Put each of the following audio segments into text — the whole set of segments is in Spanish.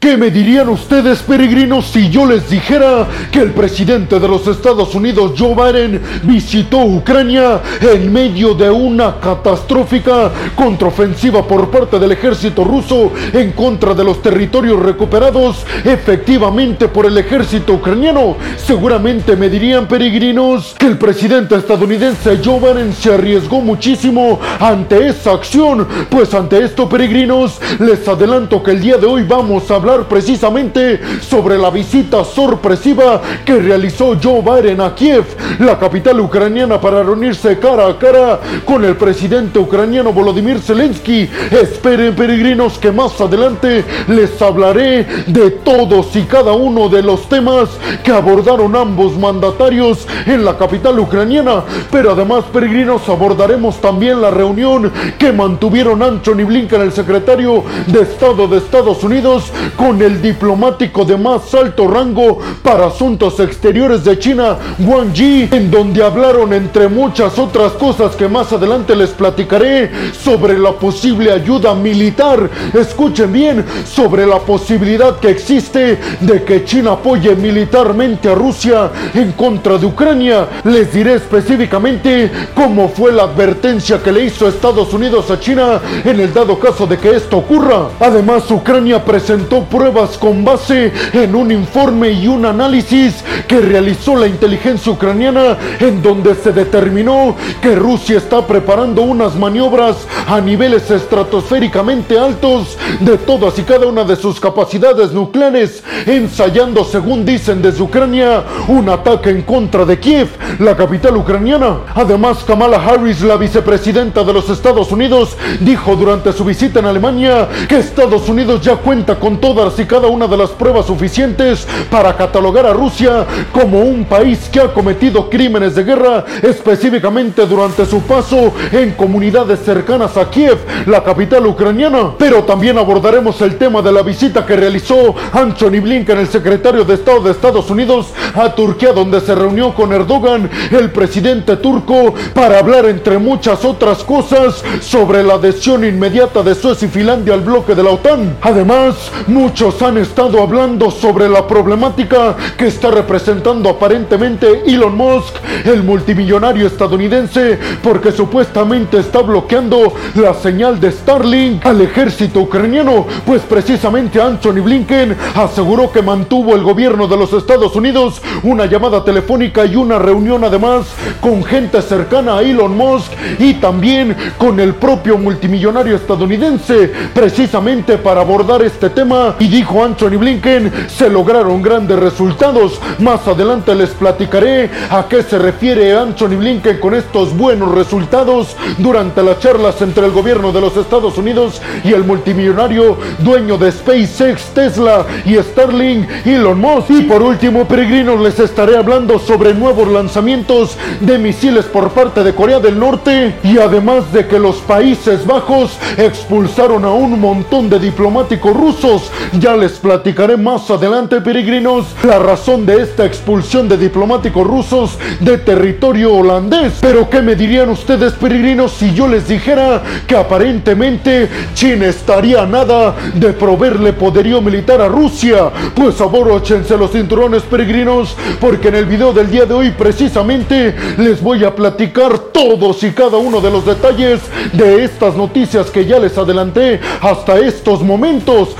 ¿Qué me dirían ustedes, peregrinos, si yo les dijera que el presidente de los Estados Unidos, Joe Biden, visitó Ucrania en medio de una catastrófica contraofensiva por parte del ejército ruso en contra de los territorios recuperados efectivamente por el ejército ucraniano? Seguramente me dirían, peregrinos, que el presidente estadounidense Joe Biden se arriesgó muchísimo ante esa acción. Pues ante esto, peregrinos, les adelanto que el día de hoy vamos a hablar precisamente sobre la visita sorpresiva que realizó Joe Biden a Kiev, la capital ucraniana, para reunirse cara a cara con el presidente ucraniano Volodymyr Zelensky. Esperen peregrinos que más adelante les hablaré de todos y cada uno de los temas que abordaron ambos mandatarios en la capital ucraniana. Pero además peregrinos abordaremos también la reunión que mantuvieron Anthony Blinken, el secretario de Estado de Estados Unidos, con el diplomático de más alto rango para asuntos exteriores de China, Wang Yi, en donde hablaron entre muchas otras cosas que más adelante les platicaré sobre la posible ayuda militar. Escuchen bien, sobre la posibilidad que existe de que China apoye militarmente a Rusia en contra de Ucrania. Les diré específicamente cómo fue la advertencia que le hizo Estados Unidos a China en el dado caso de que esto ocurra. Además, Ucrania presentó pruebas con base en un informe y un análisis que realizó la inteligencia ucraniana en donde se determinó que Rusia está preparando unas maniobras a niveles estratosféricamente altos de todas y cada una de sus capacidades nucleares, ensayando, según dicen desde Ucrania, un ataque en contra de Kiev, la capital ucraniana. Además, Kamala Harris, la vicepresidenta de los Estados Unidos, dijo durante su visita en Alemania que Estados Unidos ya cuenta con todas y cada una de las pruebas suficientes para catalogar a Rusia como un país que ha cometido crímenes de guerra, específicamente durante su paso en comunidades cercanas a Kiev, la capital ucraniana. Pero también abordaremos el tema de la visita que realizó Anthony Blinken, el secretario de Estado de Estados Unidos, a Turquía, donde se reunió con Erdogan, el presidente turco, para hablar, entre muchas otras cosas, sobre la adhesión inmediata de Suecia y Finlandia al bloque de la OTAN. Además, Muchos han estado hablando sobre la problemática que está representando aparentemente Elon Musk, el multimillonario estadounidense, porque supuestamente está bloqueando la señal de Starlink al ejército ucraniano, pues precisamente Anthony Blinken aseguró que mantuvo el gobierno de los Estados Unidos una llamada telefónica y una reunión además con gente cercana a Elon Musk y también con el propio multimillonario estadounidense, precisamente para abordar este tema y dijo Anthony Blinken, se lograron grandes resultados. Más adelante les platicaré a qué se refiere Anthony Blinken con estos buenos resultados durante las charlas entre el gobierno de los Estados Unidos y el multimillonario dueño de SpaceX, Tesla y Starlink, Elon Musk. Y por último, peregrinos, les estaré hablando sobre nuevos lanzamientos de misiles por parte de Corea del Norte y además de que los Países Bajos expulsaron a un montón de diplomáticos rusos ya les platicaré más adelante, peregrinos, la razón de esta expulsión de diplomáticos rusos de territorio holandés. Pero ¿qué me dirían ustedes, peregrinos, si yo les dijera que aparentemente China estaría nada de proveerle poderío militar a Rusia? Pues abróchense los cinturones, peregrinos, porque en el video del día de hoy precisamente les voy a platicar todos y cada uno de los detalles de estas noticias que ya les adelanté hasta estos momentos.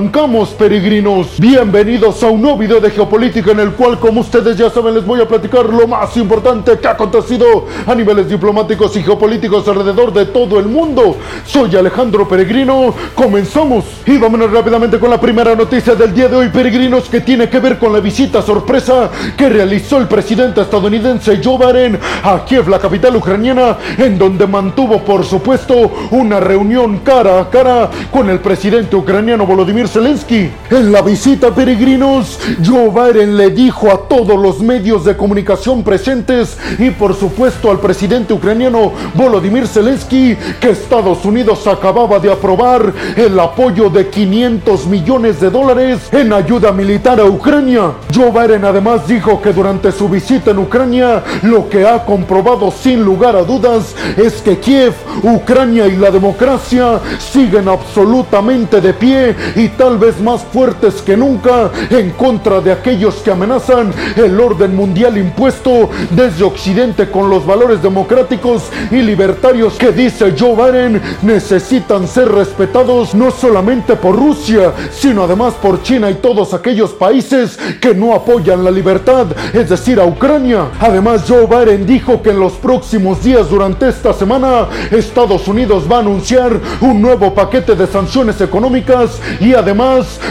Arrancamos peregrinos. Bienvenidos a un nuevo video de geopolítica en el cual, como ustedes ya saben, les voy a platicar lo más importante que ha acontecido a niveles diplomáticos y geopolíticos alrededor de todo el mundo. Soy Alejandro Peregrino. Comenzamos. Y vámonos rápidamente con la primera noticia del día de hoy, peregrinos, que tiene que ver con la visita sorpresa que realizó el presidente estadounidense Joe Biden a Kiev, la capital ucraniana, en donde mantuvo, por supuesto, una reunión cara a cara con el presidente ucraniano Volodymyr Zelensky en la visita, peregrinos, Joe Biden le dijo a todos los medios de comunicación presentes y por supuesto al presidente ucraniano Volodymyr Zelensky que Estados Unidos acababa de aprobar el apoyo de 500 millones de dólares en ayuda militar a Ucrania. Joe Biden además dijo que durante su visita en Ucrania lo que ha comprobado sin lugar a dudas es que Kiev, Ucrania y la democracia siguen absolutamente de pie y tal vez más fuertes que nunca en contra de aquellos que amenazan el orden mundial impuesto desde Occidente con los valores democráticos y libertarios que dice Joe Biden necesitan ser respetados no solamente por Rusia, sino además por China y todos aquellos países que no apoyan la libertad, es decir, a Ucrania. Además, Joe Biden dijo que en los próximos días durante esta semana Estados Unidos va a anunciar un nuevo paquete de sanciones económicas y además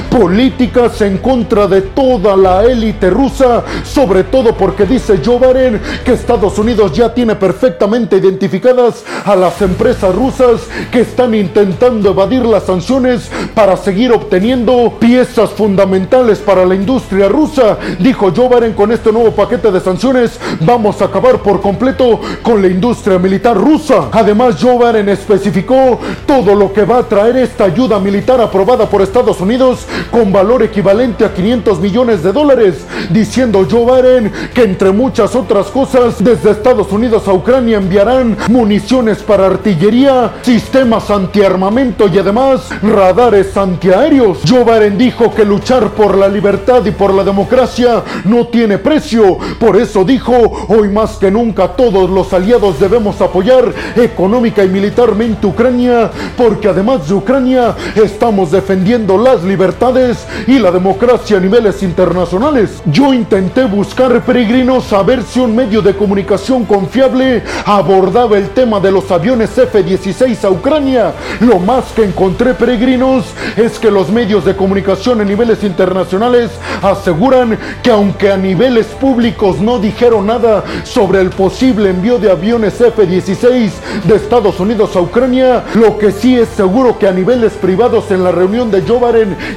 políticas en contra de toda la élite rusa, sobre todo porque dice Joe que Estados Unidos ya tiene perfectamente identificadas a las empresas rusas que están intentando evadir las sanciones para seguir obteniendo piezas fundamentales para la industria rusa. Dijo Joe con este nuevo paquete de sanciones vamos a acabar por completo con la industria militar rusa. Además Joe especificó todo lo que va a traer esta ayuda militar aprobada por Estados Unidos con valor equivalente a 500 millones de dólares, diciendo Joe Biden que entre muchas otras cosas desde Estados Unidos a Ucrania enviarán municiones para artillería, sistemas antiarmamento y además radares antiaéreos. Joe Biden dijo que luchar por la libertad y por la democracia no tiene precio. Por eso dijo, hoy más que nunca todos los aliados debemos apoyar económica y militarmente Ucrania, porque además de Ucrania estamos defendiendo las libertades y la democracia a niveles internacionales. Yo intenté buscar peregrinos a ver si un medio de comunicación confiable abordaba el tema de los aviones F-16 a Ucrania. Lo más que encontré peregrinos es que los medios de comunicación a niveles internacionales aseguran que aunque a niveles públicos no dijeron nada sobre el posible envío de aviones F-16 de Estados Unidos a Ucrania, lo que sí es seguro que a niveles privados en la reunión de Joe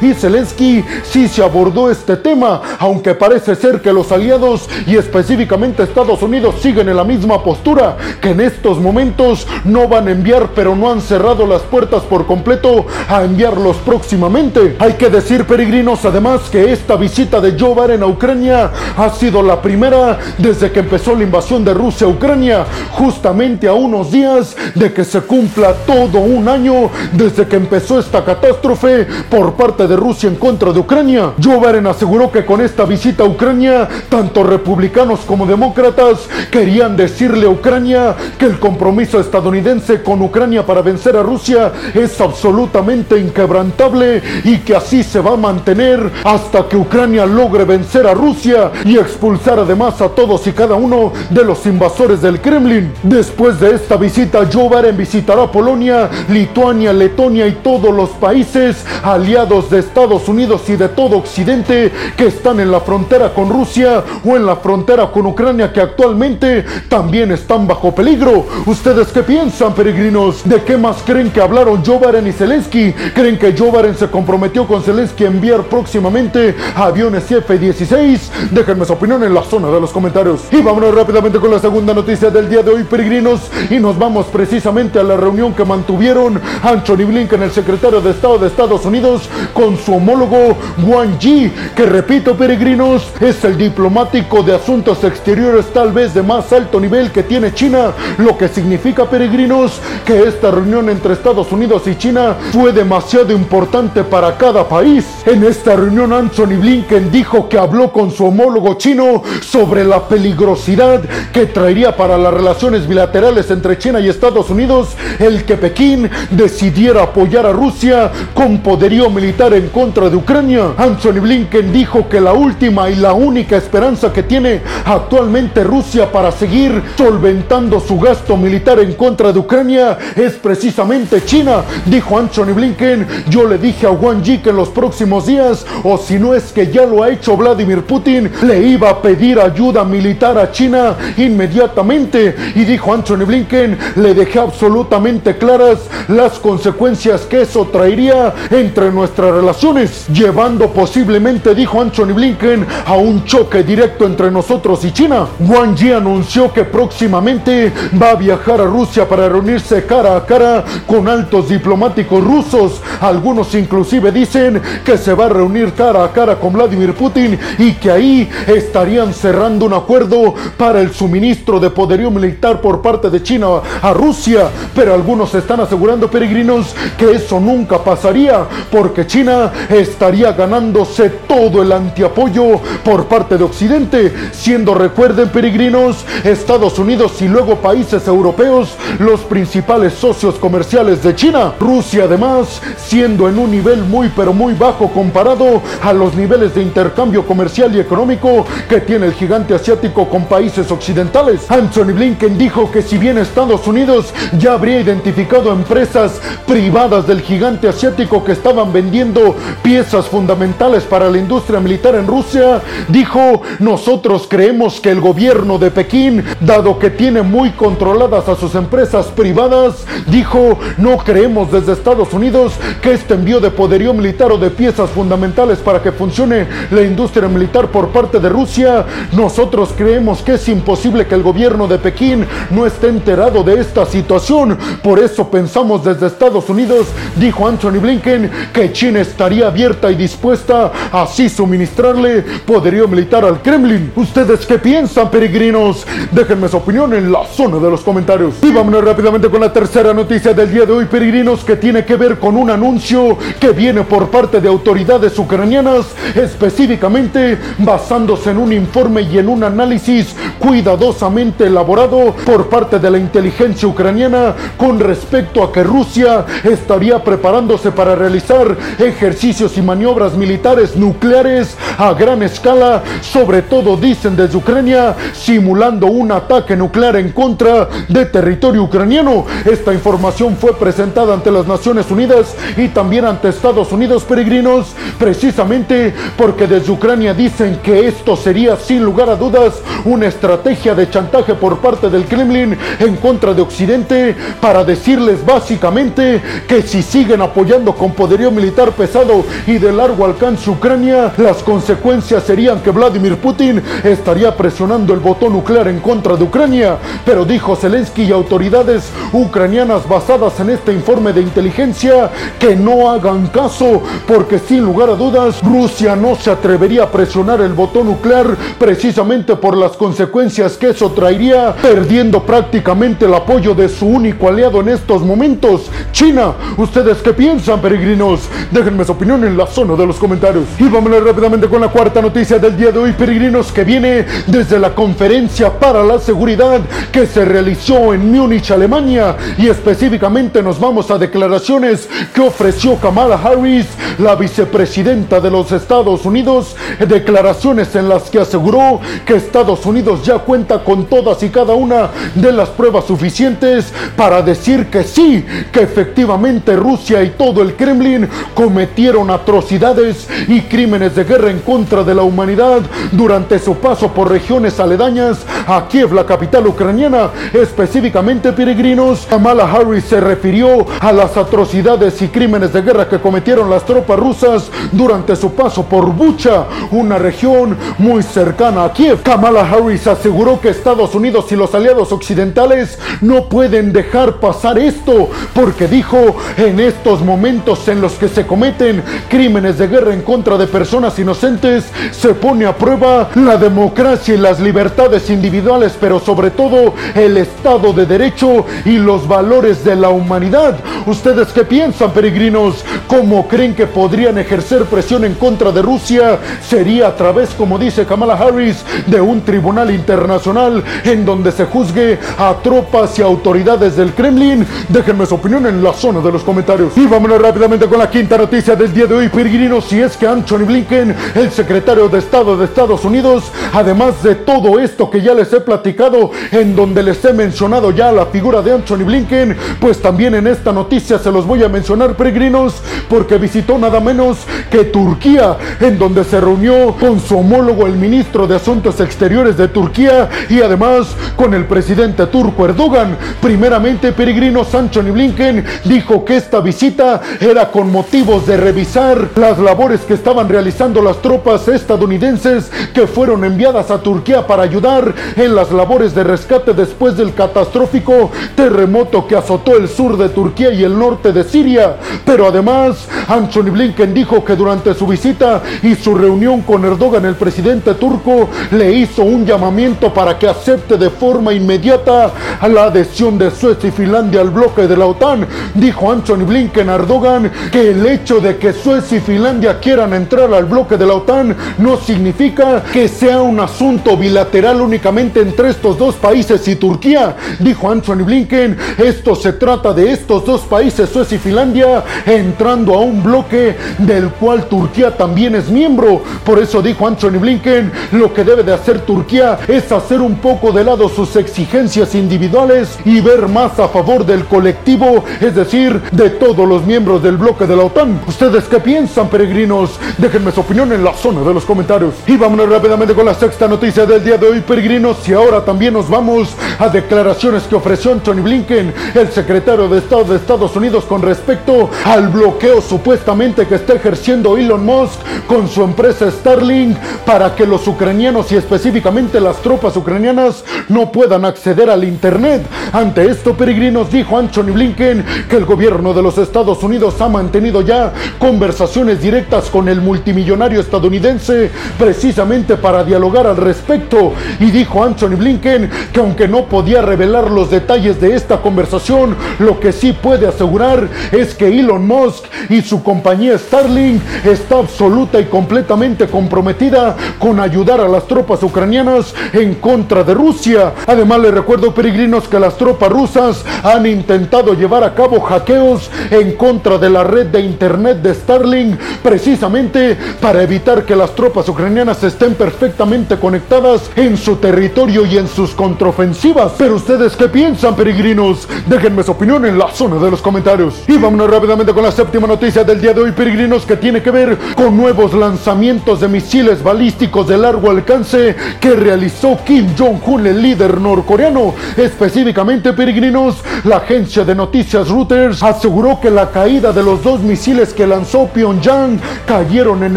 Y Zelensky sí se abordó este tema, aunque parece ser que los aliados y específicamente Estados Unidos siguen en la misma postura, que en estos momentos no van a enviar pero no han cerrado las puertas por completo a enviarlos próximamente. Hay que decir peregrinos además que esta visita de Joe Biden a Ucrania ha sido la primera desde que empezó la invasión de Rusia a Ucrania, justamente a unos días de que se cumpla todo un año desde que empezó esta catástrofe parte de Rusia en contra de Ucrania. Joe Biden aseguró que con esta visita a Ucrania, tanto republicanos como demócratas querían decirle a Ucrania que el compromiso estadounidense con Ucrania para vencer a Rusia es absolutamente inquebrantable y que así se va a mantener hasta que Ucrania logre vencer a Rusia y expulsar además a todos y cada uno de los invasores del Kremlin. Después de esta visita, Joe Biden visitará Polonia, Lituania, Letonia y todos los países aliados de Estados Unidos y de todo Occidente que están en la frontera con Rusia o en la frontera con Ucrania que actualmente también están bajo peligro. ¿Ustedes qué piensan, peregrinos? ¿De qué más creen que hablaron Joe y Zelensky? ¿Creen que Joe se comprometió con Zelensky a enviar próximamente aviones F-16? Déjenme su opinión en la zona de los comentarios. Y vámonos rápidamente con la segunda noticia del día de hoy, peregrinos. Y nos vamos precisamente a la reunión que mantuvieron Anthony Blinken, el secretario de Estado de Estados Unidos, con su homólogo Wang Yi, que repito, peregrinos, es el diplomático de asuntos exteriores tal vez de más alto nivel que tiene China, lo que significa, peregrinos, que esta reunión entre Estados Unidos y China fue demasiado importante para cada país. En esta reunión, Anthony Blinken dijo que habló con su homólogo chino sobre la peligrosidad que traería para las relaciones bilaterales entre China y Estados Unidos el que Pekín decidiera apoyar a Rusia con poderío militar en contra de Ucrania. Anthony Blinken dijo que la última y la única esperanza que tiene actualmente Rusia para seguir solventando su gasto militar en contra de Ucrania es precisamente China. Dijo Anthony Blinken, yo le dije a Wang Yi que en los próximos días, o si no es que ya lo ha hecho Vladimir Putin, le iba a pedir ayuda militar a China inmediatamente. Y dijo Anthony Blinken, le dejé absolutamente claras las consecuencias que eso traería entre nuestras relaciones, llevando posiblemente, dijo Anthony Blinken, a un choque directo entre nosotros y China. Wang Yi anunció que próximamente va a viajar a Rusia para reunirse cara a cara con altos diplomáticos rusos. Algunos inclusive dicen que se va a reunir cara a cara con Vladimir Putin y que ahí estarían cerrando un acuerdo para el suministro de poderío militar por parte de China a Rusia. Pero algunos están asegurando, peregrinos, que eso nunca pasaría porque China estaría ganándose todo el antiapoyo por parte de Occidente, siendo, recuerden peregrinos, Estados Unidos y luego países europeos los principales socios comerciales de China. Rusia además siendo en un nivel muy pero muy bajo comparado a los niveles de intercambio comercial y económico que tiene el gigante asiático con países occidentales. Anthony Blinken dijo que si bien Estados Unidos ya habría identificado empresas privadas del gigante asiático que estaban vendiendo piezas fundamentales para la industria militar en Rusia, dijo, nosotros creemos que el gobierno de Pekín, dado que tiene muy controladas a sus empresas privadas, dijo, no creemos desde Estados Unidos que este envío de poderío militar o de piezas fundamentales para que funcione la industria militar por parte de Rusia, nosotros creemos que es imposible que el gobierno de Pekín no esté enterado de esta situación. Por eso pensamos desde Estados Unidos, dijo Anthony Blinken, que China estaría abierta y dispuesta a así suministrarle poderío militar al Kremlin. ¿Ustedes qué piensan, peregrinos? Déjenme su opinión en la zona de los comentarios. Y vámonos rápidamente con la tercera noticia del día de hoy, peregrinos, que tiene que ver con un anuncio que viene por parte de autoridades ucranianas, específicamente basándose en un informe y en un análisis cuidadosamente elaborado por parte de la inteligencia ucraniana con respecto a que Rusia estaría preparándose para realizar ejercicios y maniobras militares nucleares a gran escala, sobre todo dicen desde Ucrania, simulando un ataque nuclear en contra de territorio ucraniano. Esta información fue presentada ante las Naciones Unidas y también ante Estados Unidos peregrinos, precisamente porque desde Ucrania dicen que esto sería sin lugar a dudas una estrategia de chantaje por parte del Kremlin en contra de Occidente para decirles básicamente que si siguen apoyando con poderío militar pesado y de largo alcance Ucrania, las consecuencias serían que Vladimir Putin estaría presionando el botón nuclear en contra de Ucrania. Pero dijo Zelensky y autoridades ucranianas basadas en este informe de inteligencia que no hagan caso porque sin lugar a dudas Rusia no se atrevería a presionar el botón nuclear precisamente por las consecuencias que eso traería, perdiendo prácticamente el apoyo de su único aliado en estos momentos, China. ¿Ustedes qué piensan, peregrinos? Déjenme su opinión en la zona de los comentarios. Y vámonos rápidamente con la cuarta noticia del día de hoy, peregrinos, que viene desde la conferencia para la seguridad que se realizó en Múnich, Alemania. Y específicamente nos vamos a declaraciones que ofreció Kamala Harris, la vicepresidenta de los Estados Unidos. Declaraciones en las que aseguró que Estados Unidos ya cuenta con todas y cada una de las pruebas suficientes para decir que sí, que efectivamente Rusia y todo el Kremlin cometieron atrocidades y crímenes de guerra en contra de la humanidad durante su paso por regiones aledañas a Kiev, la capital ucraniana. Específicamente, peregrinos, Kamala Harris se refirió a las atrocidades y crímenes de guerra que cometieron las tropas rusas durante su paso por Bucha, una región muy cercana a Kiev. Kamala Harris aseguró que Estados Unidos y los aliados occidentales no pueden dejar pasar esto, porque dijo, en estos momentos en los que se cometen crímenes de guerra en contra de personas inocentes, se pone a prueba la democracia y las libertades individuales, pero sobre todo el Estado de Derecho y los valores de la humanidad. ¿Ustedes qué piensan, peregrinos? ¿Cómo creen que podrían ejercer presión en contra de Rusia? Sería a través, como dice Kamala Harris, de un tribunal internacional en donde se juzgue a tropas y autoridades del Kremlin. Déjenme su opinión en la zona de los comentarios. Y vámonos rápidamente con la quinta noticia del día de hoy, peregrinos. Si es que Anthony Blinken, el secretario de Estado de Estados Unidos, además de todo esto que ya les he platicado, en donde les he mencionado ya la figura de Anthony Blinken, pues también en esta noticia se los voy a mencionar, peregrinos, porque visitó nada menos que Turquía, en donde se reunió con su homólogo, el ministro de Asuntos Exteriores de Turquía, y además con el presidente turco Erdogan. Primeramente, peregrinos, Anthony Blinken dijo que esta visita era con motivos de revisar las labores que estaban realizando las tropas estadounidenses que fueron enviadas a Turquía para ayudar en las labores de rescate después del catastrófico terremoto que azotó el sur de Turquía y el norte de Siria. Pero además, Anthony Blinken dijo que durante su visita y su reunión con Erdogan, el presidente turco, le hizo un llamamiento para que acepte de forma inmediata la adhesión de Suecia y Finlandia al bloque de la OTAN. Dijo Anthony Blinken a Erdogan que el hecho de que Suecia y Finlandia quieran entrar al bloque de la OTAN no significa que sea un asunto bilateral únicamente entre estos dos países y Turquía, dijo Anthony Blinken. Esto se trata de estos dos países, Suecia y Finlandia, entrando a un bloque del cual Turquía también es miembro. Por eso dijo Anthony Blinken, lo que debe de hacer Turquía es hacer un poco de lado sus exigencias individuales y ver más a favor del colectivo, es decir, de todos los miembros del bloque de la OTAN. ¿Ustedes qué piensan, peregrinos? Déjenme su opinión en la zona de los comentarios. Y vámonos rápidamente con la sexta noticia del día de hoy, peregrinos. Y ahora también nos vamos a declaraciones que ofreció Anthony Blinken, el secretario de Estado de Estados Unidos, con respecto al bloqueo supuestamente que está ejerciendo Elon Musk con su empresa Starlink para que los ucranianos y específicamente las tropas ucranianas no puedan acceder al Internet. Ante esto, peregrinos, dijo Anthony Blinken que el gobierno de los Estados Unidos ha mantenido ya conversaciones directas con el multimillonario estadounidense precisamente para dialogar al respecto. Y dijo Anthony Blinken que aunque no podía revelar los detalles de esta conversación, lo que sí puede asegurar es que Elon Musk y su compañía Starlink está absoluta y completamente comprometida con ayudar a las tropas ucranianas en contra de Rusia. Además, les recuerdo, peregrinos, que las tropas rusas han intentado llevar a cabo hackeos en contra de la red de internet de Starlink, precisamente para evitar que las tropas ucranianas estén perfectamente conectadas en su territorio y en sus contraofensivas. Pero ustedes, ¿qué piensan, peregrinos? Déjenme su opinión en la zona de los comentarios. Y vámonos rápidamente con la séptima noticia del día de hoy, peregrinos, que tiene que ver con nuevos lanzamientos de misiles balísticos de largo alcance que realizó Kim Jong-un, el líder norcoreano. Específicamente, peregrinos, la agencia de noticias Reuters aseguró que la caída de los dos misiles que lanzó Pyongyang cayeron en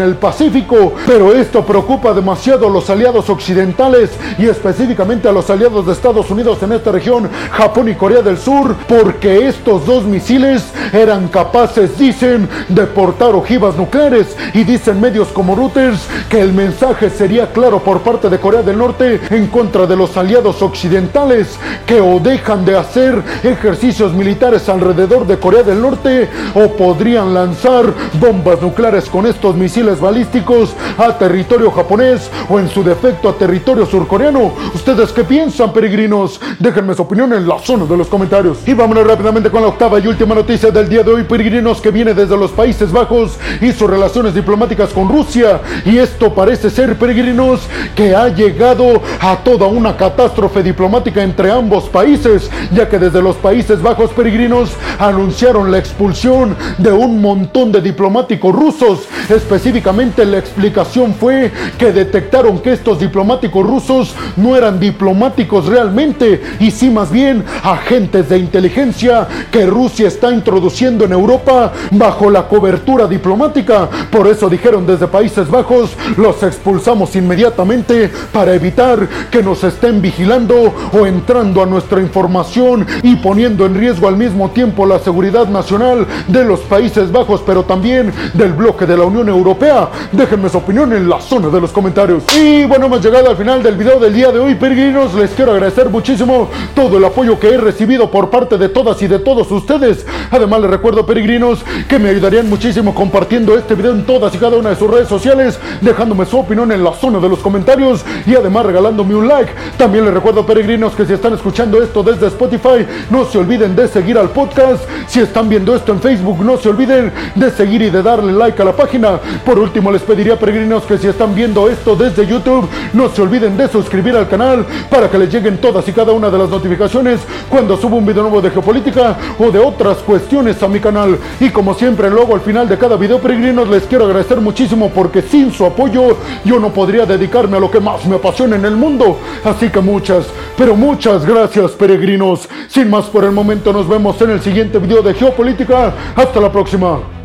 el Pacífico, pero esto preocupa demasiado a los aliados occidentales y específicamente a los aliados de Estados Unidos en esta región, Japón y Corea del Sur, porque estos dos misiles eran capaces, dicen, de portar ojivas nucleares y dicen medios como Reuters que el mensaje sería claro por parte de Corea del Norte en contra de los aliados occidentales que o dejan de hacer ejercicios militares alrededor de Corea del Norte o podrían lanzar bombas nucleares con estos misiles balísticos a territorio japonés o en su defecto a territorio surcoreano. ¿Ustedes qué piensan, peregrinos? Déjenme su opinión en la zona de los comentarios. Y vámonos rápidamente con la octava y última noticia del día de hoy, peregrinos, que viene desde los Países Bajos y sus relaciones diplomáticas con Rusia. Y esto parece ser, peregrinos, que ha llegado a toda una catástrofe diplomática entre ambos países, ya que desde los Países Bajos, peregrinos, anunciaron la expulsión de un montón de diplomáticos rusos. Específicamente la explicación fue que detectaron que estos diplomáticos rusos no eran diplomáticos realmente y sí más bien agentes de inteligencia que Rusia está introduciendo en Europa bajo la cobertura diplomática. Por eso dijeron desde Países Bajos, los expulsamos inmediatamente para evitar que nos estén vigilando o entrando a nuestra información y poniendo en riesgo al mismo tiempo la seguridad nacional de los Países Bajos, pero también del bloque de la Unión Europea. Déjenme su opinión en la zona de los comentarios. Y bueno, hemos llegado al final del video del día de hoy, peregrinos. Les quiero agradecer muchísimo todo el apoyo que he recibido por parte de todas y de todos ustedes. Además, les recuerdo, peregrinos, que me ayudarían muchísimo compartiendo este video en todas y cada una de sus redes sociales, dejándome su opinión en la zona de los comentarios y además regalándome un like. También les recuerdo, peregrinos, que si están escuchando esto desde Spotify, no se olviden de seguir al podcast. Si están viendo esto en Facebook, no se olviden de seguir y de darle like a la página. Por último, les pediría, peregrinos, que si están viendo esto desde YouTube, no se olviden de suscribir al canal para que les lleguen todas y cada una de las notificaciones cuando subo un video nuevo de geopolítica o de otras cuestiones a mi canal. Y como siempre, luego al final de cada video, peregrinos, les quiero agradecer muchísimo porque sin su apoyo yo no podría dedicarme a lo que más me apasiona en el mundo. Así que muchas, pero muchas gracias, peregrinos. Sin más por el momento, nos vemos en el siguiente video de geopolítica. Hasta la próxima. Batman.